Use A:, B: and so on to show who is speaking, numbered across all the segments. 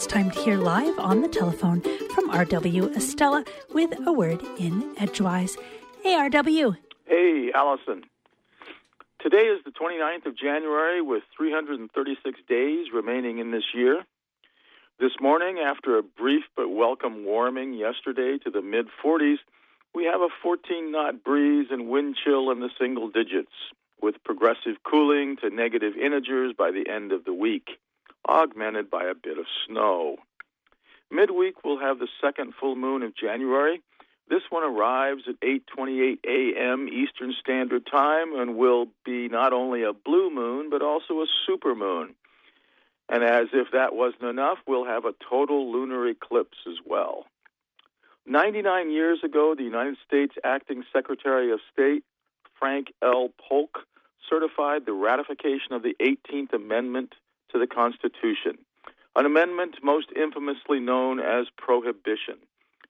A: It's time to hear live on the telephone from RW Estela with a word in Edgewise. Hey, RW.
B: Hey, Allison. Today is the 29th of January with 336 days remaining in this year. This morning, after a brief but welcome warming yesterday to the mid 40s, we have a 14 knot breeze and wind chill in the single digits, with progressive cooling to negative integers by the end of the week, augmented by a bit of snow. Midweek, we'll have the second full moon of January. This one arrives at 8:28 a.m. Eastern Standard Time and will be not only a blue moon but also a supermoon. And as if that wasn't enough, we'll have a total lunar eclipse as well. 99 years ago, the United States Acting Secretary of State, Frank L. Polk, certified the ratification of the 18th Amendment to the Constitution, an amendment most infamously known as prohibition,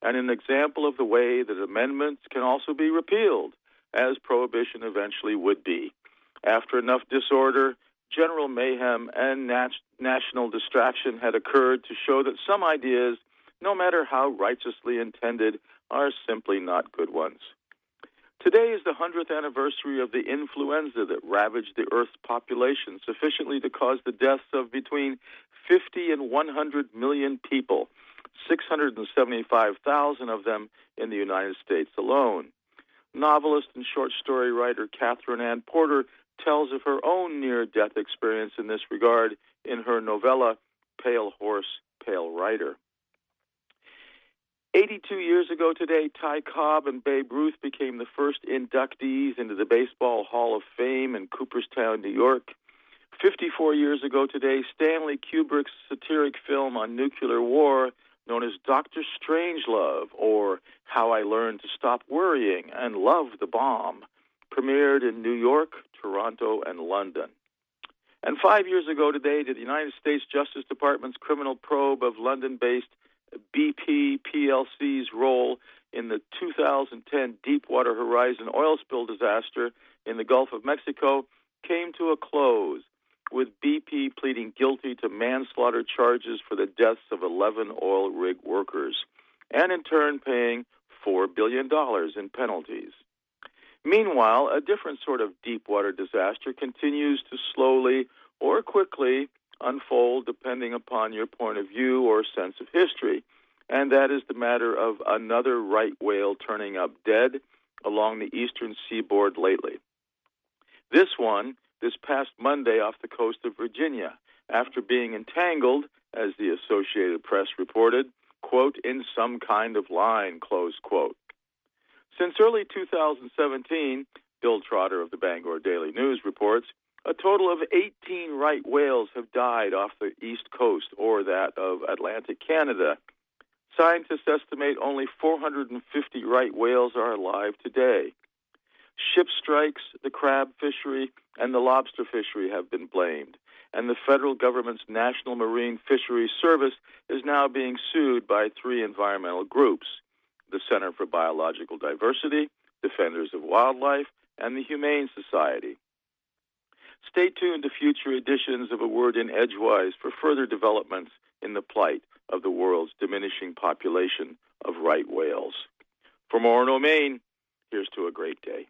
B: and an example of the way that amendments can also be repealed, as prohibition eventually would be. After enough disorder, general mayhem and nat- national distraction had occurred to show that some ideas, no matter how righteously intended, are simply not good ones. Today is the 100th anniversary of the influenza that ravaged the Earth's population sufficiently to cause the deaths of between 50 and 100 million people, 675,000 of them in the United States alone. Novelist and short story writer Katherine Anne Porter tells of her own near death experience in this regard in her novella Pale Horse, Pale Rider. 82 years ago today, Ty Cobb and Babe Ruth became the first inductees into the Baseball Hall of Fame in Cooperstown, New York. 54 years ago today, Stanley Kubrick's satiric film on nuclear war, known as Doctor Strangelove, or How I Learned to Stop Worrying and Love the Bomb, premiered in New York, Toronto, and London. And five years ago today, the United States Justice Department's criminal probe of London based BP PLC's role in the 2010 Deepwater Horizon oil spill disaster in the Gulf of Mexico came to a close, with BP pleading guilty to manslaughter charges for the deaths of 11 oil rig workers, and in turn paying $4 billion in penalties. Meanwhile, a different sort of deepwater disaster continues to slowly or quickly unfold depending upon your point of view or sense of history, and that is the matter of another right whale turning up dead along the eastern seaboard lately. This one, this past Monday off the coast of Virginia, after being entangled, as the Associated Press reported, quote, in some kind of line, close quote. Since early 2017, Bill Trotter of the Bangor Daily News reports, a total of 18 right whales have died off the east coast or that of Atlantic Canada. Scientists estimate only 450 right whales are alive today. Ship strikes, the crab fishery, and the lobster fishery have been blamed, and the federal government's National Marine Fisheries Service is now being sued by three environmental groups the Center for Biological Diversity, Defenders of Wildlife, and the Humane Society. Stay tuned to future editions of A Word in Edgewise for further developments in the plight of the world's diminishing population of right whales. For Orono, Maine, here's to a great day.